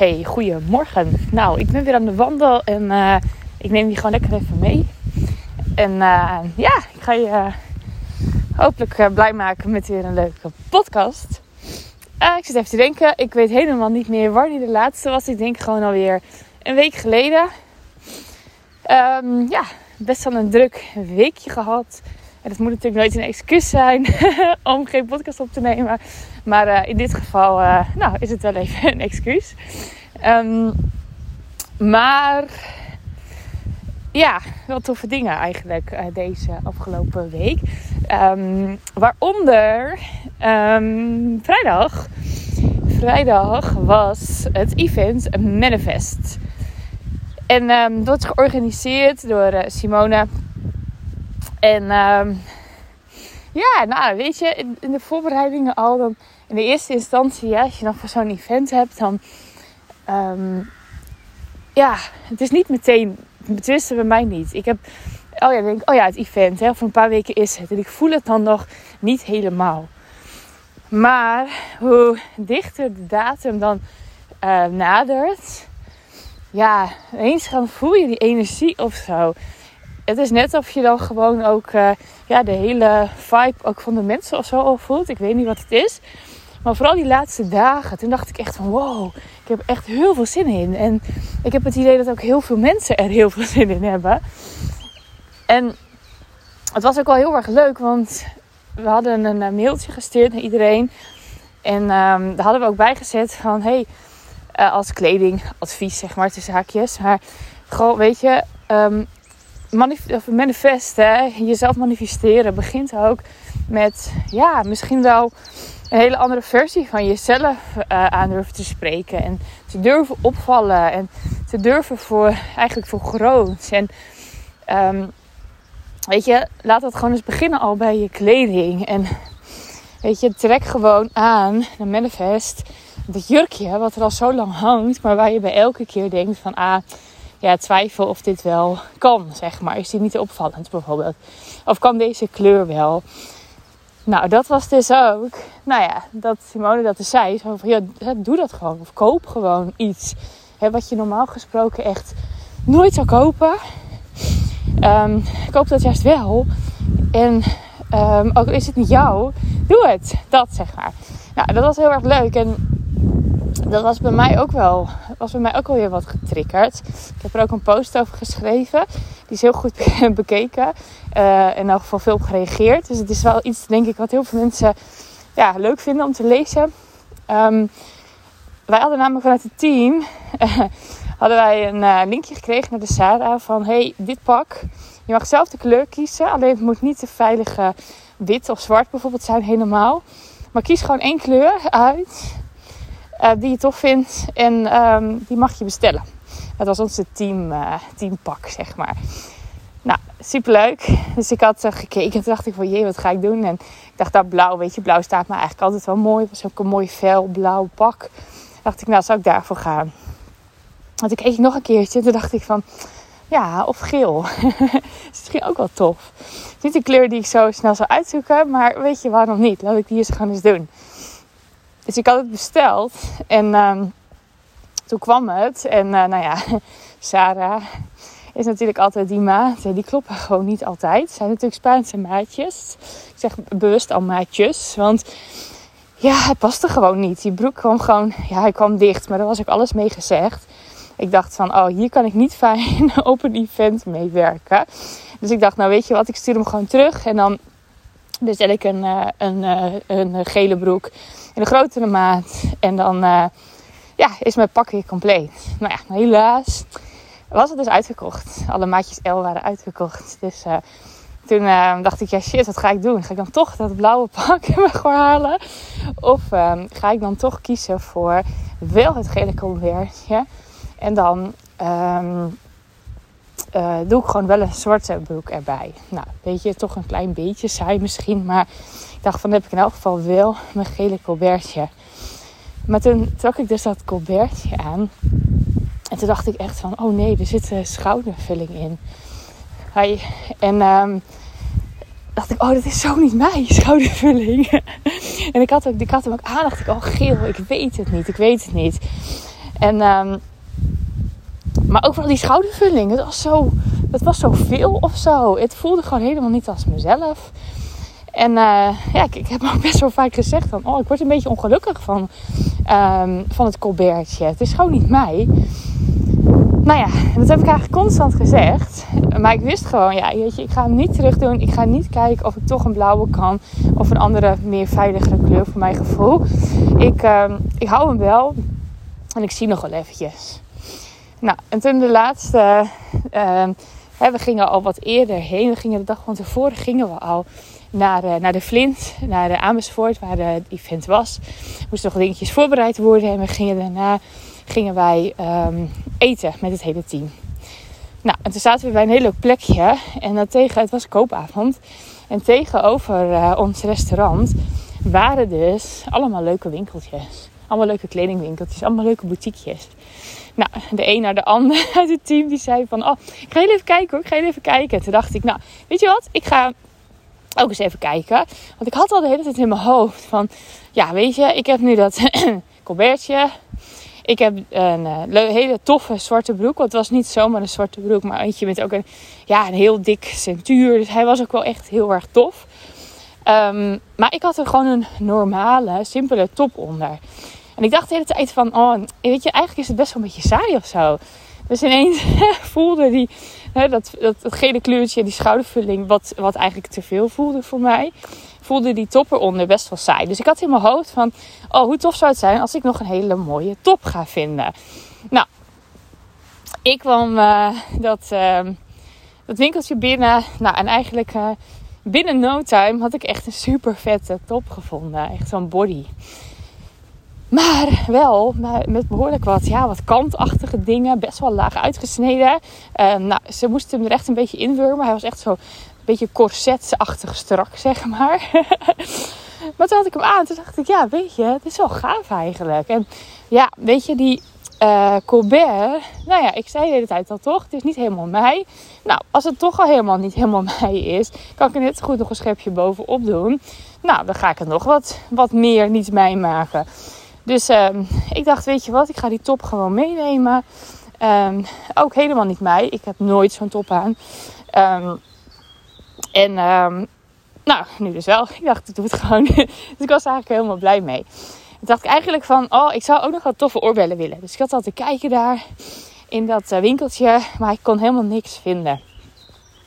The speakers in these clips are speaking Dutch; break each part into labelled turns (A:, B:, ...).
A: Hey, goedemorgen. Nou, ik ben weer aan de wandel en uh, ik neem die gewoon lekker even mee. En uh, ja, ik ga je uh, hopelijk blij maken met weer een leuke podcast. ik zit even te denken, ik weet helemaal niet meer waar die de laatste was. Ik denk gewoon alweer een week geleden. Um, ja, best wel een druk weekje gehad. En dat moet natuurlijk nooit een excuus zijn om geen podcast op te nemen. Maar uh, in dit geval uh, nou, is het wel even een excuus. Um, maar ja, wel toffe dingen eigenlijk uh, deze afgelopen week. Um, waaronder um, vrijdag. Vrijdag was het event Manifest. En dat wordt georganiseerd door Simone en um, ja, nou weet je, in, de voorbereidingen al dan in de eerste instantie, ja, als je dan voor zo'n event hebt, dan um, ja, het is niet meteen, tenminste bij mij niet. Ik heb, oh ja, denk, oh ja, het event, hè, over een paar weken is het. En ik voel het dan nog niet helemaal. Maar hoe dichter de datum dan uh, nadert, ja, eens gaan voel je die energie of zo het is net of je dan gewoon ook uh, ja, de hele vibe ook van de mensen of zo voelt. Ik weet niet wat het is. Maar vooral die laatste dagen, toen dacht ik echt van wow, ik heb echt heel veel zin in. En ik heb het idee dat ook heel veel mensen er heel veel zin in hebben. En het was ook wel heel erg leuk, want we hadden een eh, mailtje gestuurd naar iedereen. En um, daar hadden we ook bij gezet van hey, uh, als kledingadvies zeg maar, tussen haakjes. Maar gewoon, weet je, um, manif manifesten, jezelf manifesteren, begint ook met ja, misschien wel een hele andere versie van jezelf uh, aan durven te spreken. En te durven opvallen en te durven voor eigenlijk voor groot. En um, weet je, laat dat gewoon eens beginnen al bij je kleding. En weet je, trek gewoon aan, een manifest, dat jurkje wat er al zo lang hangt, maar waar je bij elke keer denkt van ah ja, twijfel of dit wel kan, zeg maar. Is die niet opvallend bijvoorbeeld? Of kan deze kleur wel? Nou, dat was dus ook, nou ja, dat Simone dat dus zei. Zo van, ja, doe dat gewoon. Of koop gewoon iets. Hè, wat je normaal gesproken echt nooit zou kopen. Um, koop dat juist wel. En um, ook is het niet jou, doe het. Dat zeg maar. Nou, dat was heel erg leuk. En dat was bij mij ook wel, was bij mij ook wel weer wat getriggerd. Ik heb er ook een post over geschreven. Die is heel goed bekeken. Uh, en ook geval veel op gereageerd. Dus het is wel iets, denk ik, wat heel veel mensen ja, leuk vinden om te lezen. Um, wij hadden namelijk vanuit het team hadden wij een uh, linkje gekregen naar de Sarah van hey, dit pak. Je mag zelf de kleur kiezen. Alleen het moet niet te veilige wit of zwart bijvoorbeeld zijn helemaal. Maar kies gewoon één kleur uit. Uh, die je tof vindt. En um, die mag je bestellen. Dat was onze team, uh, teampak, zeg maar. Nou, superleuk. Dus ik had uh, gekeken en dacht ik van, jee, wat ga ik doen? En ik dacht, dat blauw, weet je, blauw staat me eigenlijk altijd wel mooi. Het was ook een mooi fel blauw pak. dacht ik, nou, zou ik daarvoor gaan? Want ik keek nog een keertje en toen dacht ik van, ja, of geel. is misschien ook wel tof. Niet de kleur die ik zo snel zou uitzoeken, maar weet je waarom niet? Laat ik die eens gewoon eens doen. Dus ik had het besteld en um, toen kwam het. En uh, nou ja, Sarah is natuurlijk altijd die maat. Die kloppen gewoon niet altijd. Het zijn natuurlijk Spaanse maatjes. Ik zeg bewust al maatjes. Want ja, het paste gewoon niet. Die broek kwam gewoon, ja, hij kwam dicht. Maar daar was ook alles mee gezegd. Ik dacht van, oh, hier kan ik niet fijn op een event meewerken. Dus ik dacht, nou weet je wat, ik stuur hem gewoon terug. En dan bestel ik een, uh, een, uh, een gele broek in een grotere maat. En dan uh, ja, is mijn pak weer compleet. Nou ja, helaas was het dus uitverkocht. Alle maatjes L waren uitverkocht. Dus toen dacht ik, ja shit, wat ga ik doen? Ga ik dan toch dat blauwe pak gewoon halen? Of ga ik dan toch kiezen voor wel het gele convertje? En dan um, uh, doe ik gewoon wel een zwarte broek erbij. Nou, weet je, toch een klein beetje saai misschien. Maar ik dacht van, heb ik in elk geval wel mijn gele colbertje. Maar toen trok ik dus dat colbertje aan. En toen dacht ik echt van, oh nee, er zit een schoudervulling in. Hi. En um, dacht ik, oh, dat is zo niet mij, schoudervulling. en ik had, ook, ik had hem ook aan, dacht ik, oh geel, ik weet het niet, ik weet het niet. En, um, maar ook wel die schoudervulling. Het was zo, het was zo veel of zo. Het voelde gewoon helemaal niet als mezelf. En uh, ja, ik, ik, heb ook best wel vaak gezegd van, oh, ik word een beetje ongelukkig van, um, van het colbertje. Het is gewoon niet mij. Nou ja, dat heb ik eigenlijk constant gezegd. Maar ik wist gewoon, ja, weet je, ik ga hem niet terug doen. Ik ga niet kijken of ik toch een blauwe kan. Of een andere, meer veiligere kleur voor mijn gevoel. Ik, uh, ik hou hem wel. En ik zie nog wel eventjes. Nou, en toen de laatste... Hè, we gingen al wat eerder heen. We gingen de dag van tevoren gingen we al naar, uh, naar de Flint. Naar de Amersfoort, waar het event was. Moesten nog dingetjes voorbereid worden. En we gingen daarna gingen wij um, eten met het hele team. Nou, en toen zaten we bij een heel leuk plekje. En dan tegen, het was koopavond. En tegenover ons restaurant waren dus allemaal leuke winkeltjes. Allemaal leuke kledingwinkeltjes, allemaal leuke boutiquejes. Nou, de een naar de ander uit het team die zei van... Oh, ik ga even kijken hoor, ik ga even kijken. En toen dacht ik, nou, weet je wat? Ik ga ook eens even kijken. Want ik had al de hele tijd in mijn hoofd van... Ja, weet je, ik heb nu dat colbertje ik heb een uh, hele toffe zwarte broek. Want het was niet zomaar een zwarte broek, maar eentje met ook een, ja, een heel dik centuur. Dus hij was ook wel echt heel erg tof. Um, maar ik had er gewoon een normale, simpele top onder. En ik dacht de hele tijd van, oh, weet je, eigenlijk is het best wel een beetje saai of zo. Dus ineens voelde die, hè, dat, dat, gele kleurtje, die schoudervulling, wat, wat eigenlijk te veel voelde voor mij voelde die top eronder best wel saai. Dus ik had in mijn hoofd van, oh, hoe tof zou het zijn als ik nog een hele mooie top ga vinden. Nou, ik kwam uh, dat, uh, dat winkeltje binnen. Nou, en eigenlijk uh, binnen no time had ik echt een super vette top gevonden. Echt zo'n body. Maar wel met behoorlijk wat, ja, wat kantachtige dingen. Best wel laag uitgesneden. Uh, nou, ze moesten hem er echt een beetje inwurmen. Hij was echt zo beetje corsetachtig strak, zeg maar. maar toen had ik hem aan. Toen dacht ik, ja, weet je, het is wel gaaf eigenlijk. En ja, weet je, die uh, Colbert. Nou ja, ik zei de hele tijd al toch, het is niet helemaal mij. Nou, als het toch al helemaal niet helemaal mij is, kan ik er net goed nog een schepje bovenop doen. Nou, dan ga ik het nog wat, wat meer niet mij maken. Dus uh, ik dacht, weet je wat, ik ga die top gewoon meenemen. Um, ook helemaal niet mij. Ik heb nooit zo'n top aan. Um, en nou, nu dus wel. Ik dacht, ik doe het gewoon. dus ik was eigenlijk helemaal blij mee. Toen dacht ik eigenlijk van, oh, ik zou ook nog wat toffe oorbellen willen. Dus ik had al te kijken daar in dat uh, winkeltje. Maar ik kon helemaal niks vinden.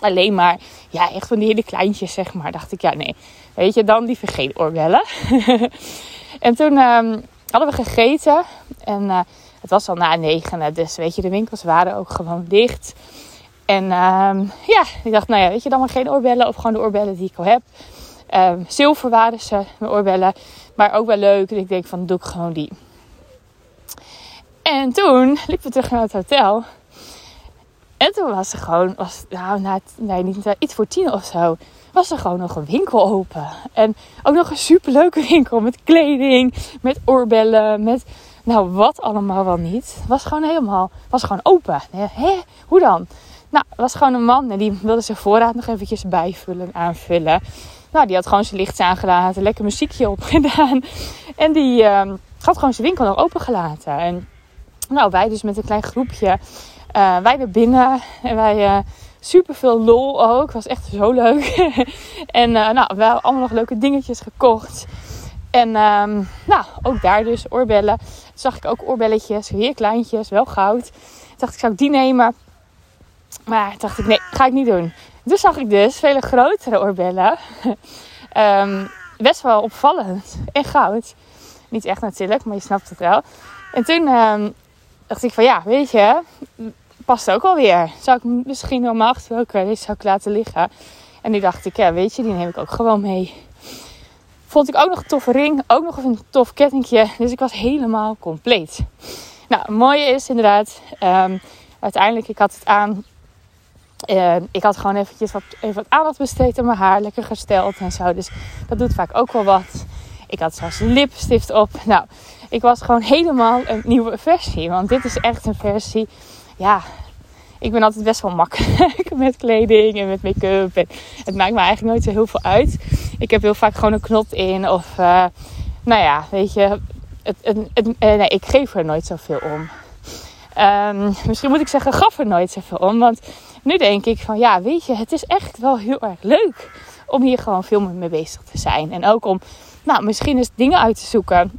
A: Alleen maar, ja, echt van die hele kleintjes, zeg maar. Dacht ik, ja, nee. Weet je, dan liever geen oorbellen. en toen hadden we gegeten. En uh, het was al na negen. Dus weet je, de winkels waren ook gewoon dicht. En um, ja, ik dacht, nou ja, weet je, dan maar geen oorbellen of gewoon de oorbellen die ik al heb. Um, zilver waren ze, mijn oorbellen. Maar ook wel leuk. En ik denk van, doe ik gewoon die. En toen liepen we terug naar het hotel. En toen was er gewoon, was, nou, nee, niet iets voor tien of zo, was er gewoon nog een winkel open. En ook nog een superleuke winkel met kleding, met oorbellen, met, nou, wat allemaal wel niet. Was gewoon helemaal, was gewoon open. Hè? Hoe dan? Nou, was gewoon een man en die wilde zijn voorraad nog eventjes bijvullen, aanvullen. Nou, die had gewoon zijn licht aangelaten, lekker muziekje opgedaan. En die uh, had gewoon zijn winkel nog opengelaten. En nou, wij dus met een klein groepje, uh, wij er binnen. En wij uh, super veel lol ook. Was echt zo leuk. en uh, nou, we hebben allemaal nog leuke dingetjes gekocht. En um, nou, ook daar dus oorbellen. Zag ik ook oorbelletjes, heel kleintjes, wel goud. Dacht ik, zou ik die nemen? Maar dacht ik, nee, ga ik niet doen. Dus zag ik dus vele grotere oorbellen. um, best wel opvallend. En goud. Niet echt natuurlijk, maar je snapt het wel. En toen um, dacht ik van ja, weet je, past ook alweer. Zou ik misschien normaal gesproken, deze zou ik laten liggen. En nu dacht ik, ja, weet je, die neem ik ook gewoon mee. Vond ik ook nog een toffe ring, ook nog een tof kettingje. Dus ik was helemaal compleet. Nou, het mooie is inderdaad, um, uiteindelijk, ik had het aan en ik had gewoon eventjes wat, even wat aandacht besteed aan mijn haar. Lekker gesteld en zo. Dus dat doet vaak ook wel wat. Ik had zelfs lipstift op. Nou, ik was gewoon helemaal een nieuwe versie. Want dit is echt een versie. Ja, ik ben altijd best wel makkelijk met kleding en met make-up. En het maakt me eigenlijk nooit zo heel veel uit. Ik heb heel vaak gewoon een knot in. Of, uh, nou ja, weet je. het, het, eh, nee, ik geef er nooit zoveel om. Um, misschien moet ik zeggen, gaf er nooit zoveel om. Want nu denk ik van ja, weet je, het is echt wel heel erg leuk om hier gewoon veel meer mee bezig te zijn. En ook om, nou, misschien eens dingen uit te zoeken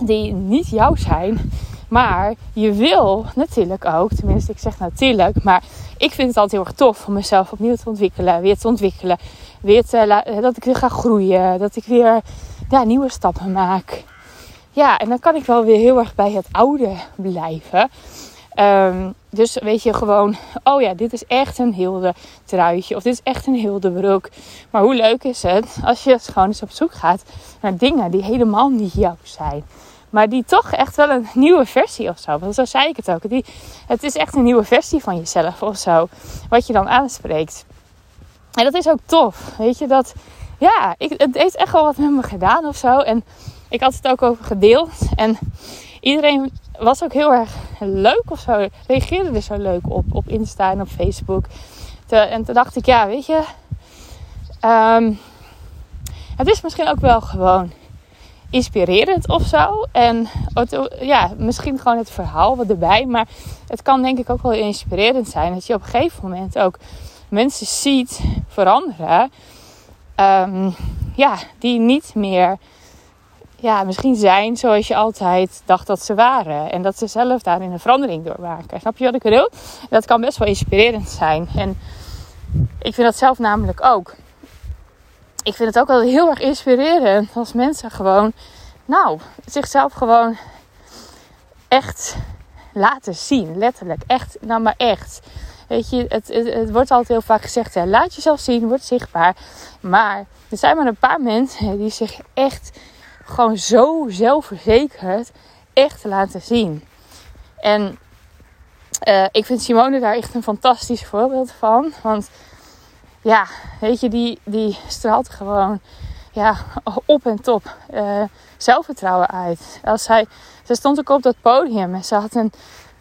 A: die niet jou zijn. Maar je wil natuurlijk ook, tenminste ik zeg natuurlijk, maar ik vind het altijd heel erg tof om mezelf opnieuw te ontwikkelen, weer te ontwikkelen, weer te, dat ik weer ga groeien, dat ik weer ja, nieuwe stappen maak. Ja, en dan kan ik wel weer heel erg bij het oude blijven. Um, dus weet je gewoon, oh ja, dit is echt een hilde truitje of dit is echt een hilde broek. Maar hoe leuk is het als je gewoon eens op zoek gaat naar dingen die helemaal niet jou zijn. Maar die toch echt wel een nieuwe versie of zo. Want zo zei ik het ook. Die, het is echt een nieuwe versie van jezelf of zo. Wat je dan aanspreekt. En dat is ook tof. Weet je dat. Ja, ik, het heeft echt wel wat met me gedaan of zo. En ik had het ook over gedeeld. En iedereen was ook heel erg leuk of zo. Reageerde er zo leuk op. Op Insta en op Facebook. en toen dacht ik, ja, weet je. Um, het is misschien ook wel gewoon inspirerend of zo. En ja, misschien gewoon het verhaal wat erbij. Maar het kan denk ik ook wel inspirerend zijn. Dat je op een gegeven moment ook mensen ziet veranderen. Um, ja, die niet meer ja, misschien zijn zoals je altijd dacht dat ze waren. En dat ze zelf daarin een verandering doormaken. Snap je wat ik bedoel? Dat kan best wel inspirerend zijn. En ik vind dat zelf namelijk ook ik vind het ook wel heel erg inspirerend als mensen gewoon, nou, zichzelf gewoon echt laten zien. Letterlijk. Echt, nou maar echt. Weet je, het, het, wordt altijd heel vaak gezegd, hè, laat jezelf zien, word zichtbaar. Maar er zijn maar een paar mensen die zich echt gewoon zo zelfverzekerd echt laten zien. En uh, ik vind Simone daar echt een fantastisch voorbeeld van. Want ja, weet je, die, die straalt gewoon ja, op en top uh, zelfvertrouwen uit. Als zij, ze stond ook op dat podium en ze had een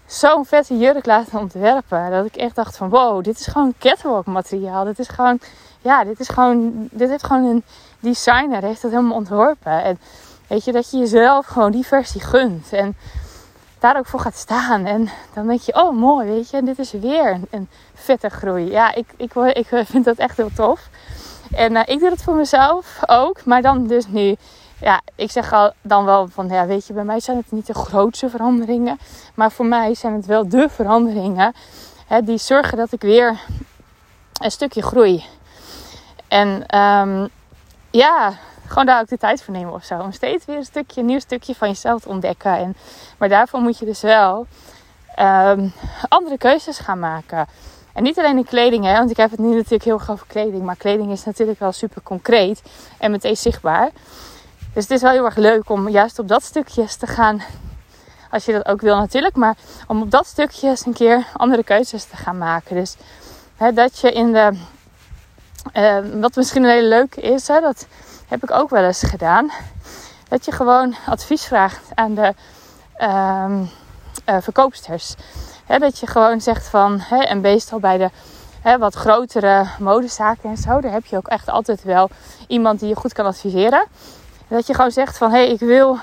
A: zo'n vette jurk laten ontwerpen. Dat ik echt dacht van wow, dit is gewoon catwalk materiaal. Dit is gewoon, ja, dit is gewoon, dit heeft gewoon een designer heeft dat helemaal ontworpen. En weet je, dat je jezelf gewoon die versie gunt. En daar ook voor gaat staan. En dan denk je, oh mooi, weet je, dit is weer een, vette groei. Ja, ik, ik, ik vind dat echt heel tof. En uh, ik doe het voor mezelf ook, maar dan dus nu. Ja, ik zeg al dan wel van, ja, weet je, bij mij zijn het niet de grootste veranderingen. Maar voor mij zijn het wel de veranderingen hè, die zorgen dat ik weer een stukje groei. En um, ja, gewoon daar ook de tijd voor nemen of zo. Om steeds weer een stukje, een nieuw stukje van jezelf te ontdekken. En, maar daarvoor moet je dus wel um, andere keuzes gaan maken. En niet alleen in kleding, hè, want ik heb het nu natuurlijk heel erg over kleding. Maar kleding is natuurlijk wel super concreet en meteen zichtbaar. Dus het is wel heel erg leuk om juist op dat stukje te gaan. Als je dat ook wil natuurlijk. Maar om op dat stukje eens een keer andere keuzes te gaan maken. Dus hè, dat je in de... Uh, wat misschien een hele leuke is, hè, dat heb ik ook wel eens gedaan. Dat je gewoon advies vraagt aan de um, verkoopsters. dat je gewoon zegt van, he, en meestal bij de wat grotere modezaken en zo, daar heb je ook echt altijd wel iemand die je goed kan adviseren. Dat je gewoon zegt van, hé, hey, ik wil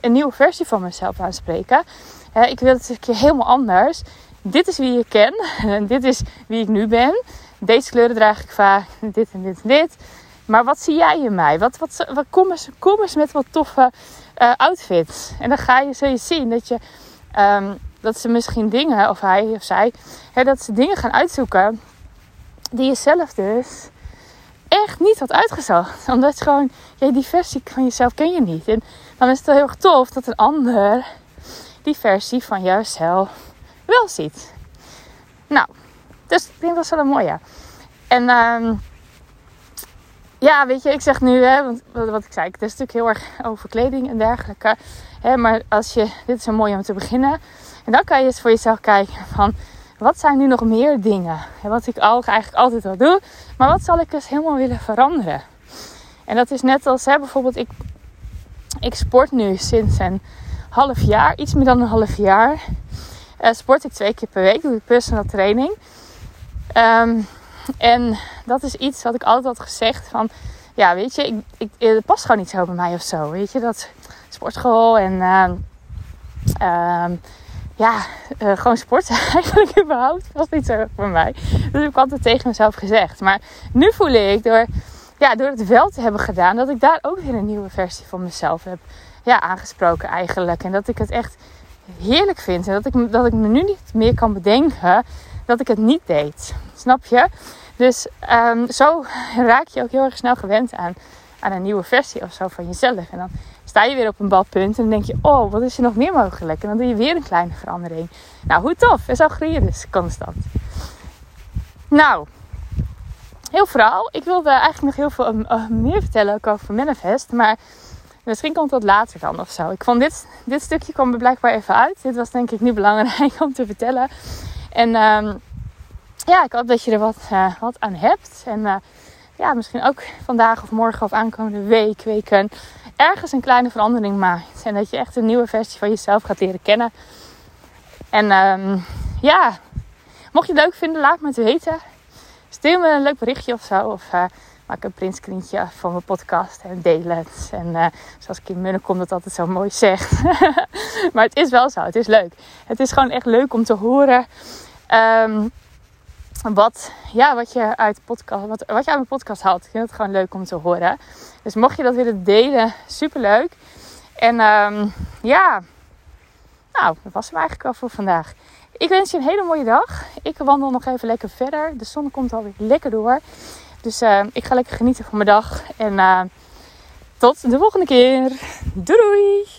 A: een nieuwe versie van mezelf aanspreken. ik wil het een keer helemaal anders. Dit is wie ik ken en dit is wie ik nu ben. Deze kleuren draag ik vaak, dit en dit en dit. Maar wat zie jij in mij? Wat, wat, wat, kom, eens, met wat toffe uh, outfits. En dan ga je, zul je zien dat, je, um, dat ze misschien dingen, of hij of zij, hè, dat ze dingen gaan uitzoeken die je zelf dus echt niet had uitgezocht. Omdat gewoon, jij die versie van jezelf ken je niet. En dan is het heel erg tof dat een ander die versie van jouzelf wel ziet. Nou, dus ik denk dat is wel een mooie. En um, ja, weet je, ik zeg nu, hè, want wat ik zei, het is natuurlijk heel erg over kleding en dergelijke. Hè, maar als je, dit is een mooi om te beginnen. En dan kan je eens voor jezelf kijken van, wat zijn nu nog meer dingen? Wat ik eigenlijk altijd al doe, maar wat zal ik dus helemaal willen veranderen? En dat is net als, hè, bijvoorbeeld, ik, ik sport nu sinds een half jaar, iets meer dan een half jaar. Uh, sport ik twee keer per week, doe ik personal training. Um, en dat is iets wat ik altijd had gezegd van ja, weet je, ik, ik, het past gewoon niet zo bij mij of zo. Weet je, dat sportschool en ehm, ehm, ja, uh, gewoon sporten eigenlijk überhaupt past niet zo voor mij. Dat heb ik altijd tegen mezelf gezegd. Maar nu voel ik door, ja, door het wel te hebben gedaan, dat ik daar ook weer een nieuwe versie van mezelf heb ja, aangesproken eigenlijk. En dat ik het echt heerlijk vind. En dat ik, dat ik me nu niet meer kan bedenken dat ik het niet deed. Snap je? Dus um, zo raak je ook heel erg snel gewend aan, aan een nieuwe versie of zo van jezelf. En dan sta je weer op een balpunt en denk je, oh, wat is er nog meer mogelijk? En dan doe je weer een kleine verandering. Nou, hoe tof. En zo groei je dus constant. Nou, heel vooral. Ik wilde eigenlijk nog heel veel uh, meer vertellen ook over Manifest. Maar misschien komt dat later dan of zo. Ik vond dit, dit stukje kwam er blijkbaar even uit. Dit was denk ik nu belangrijk om te vertellen. En um, ja, ik hoop dat je er wat, uh, wat aan hebt. En uh, ja, misschien ook vandaag of morgen of aankomende week, weken ergens een kleine verandering maakt. En dat je echt een nieuwe versie van jezelf gaat leren kennen. En um, ja, mocht je het leuk vinden, laat me het weten. Stuur me een leuk berichtje of zo. Of uh, maak een printscreentje van mijn podcast en deel het. En uh, zoals Kim Munnekom dat altijd zo mooi zegt. maar het is wel zo, het is leuk. Het is gewoon echt leuk om te horen... Um, wat, ja, wat je uit podcast, wat, wat je uit mijn podcast haalt. Ik vind het gewoon leuk om te horen. Dus mocht je dat willen delen, super leuk. En um, ja, nou, dat was hem eigenlijk al voor vandaag. Ik wens je een hele mooie dag. Ik wandel nog even lekker verder. De zon komt alweer lekker door. Dus uh, ik ga lekker genieten van mijn dag. En uh, tot de volgende keer. Doei!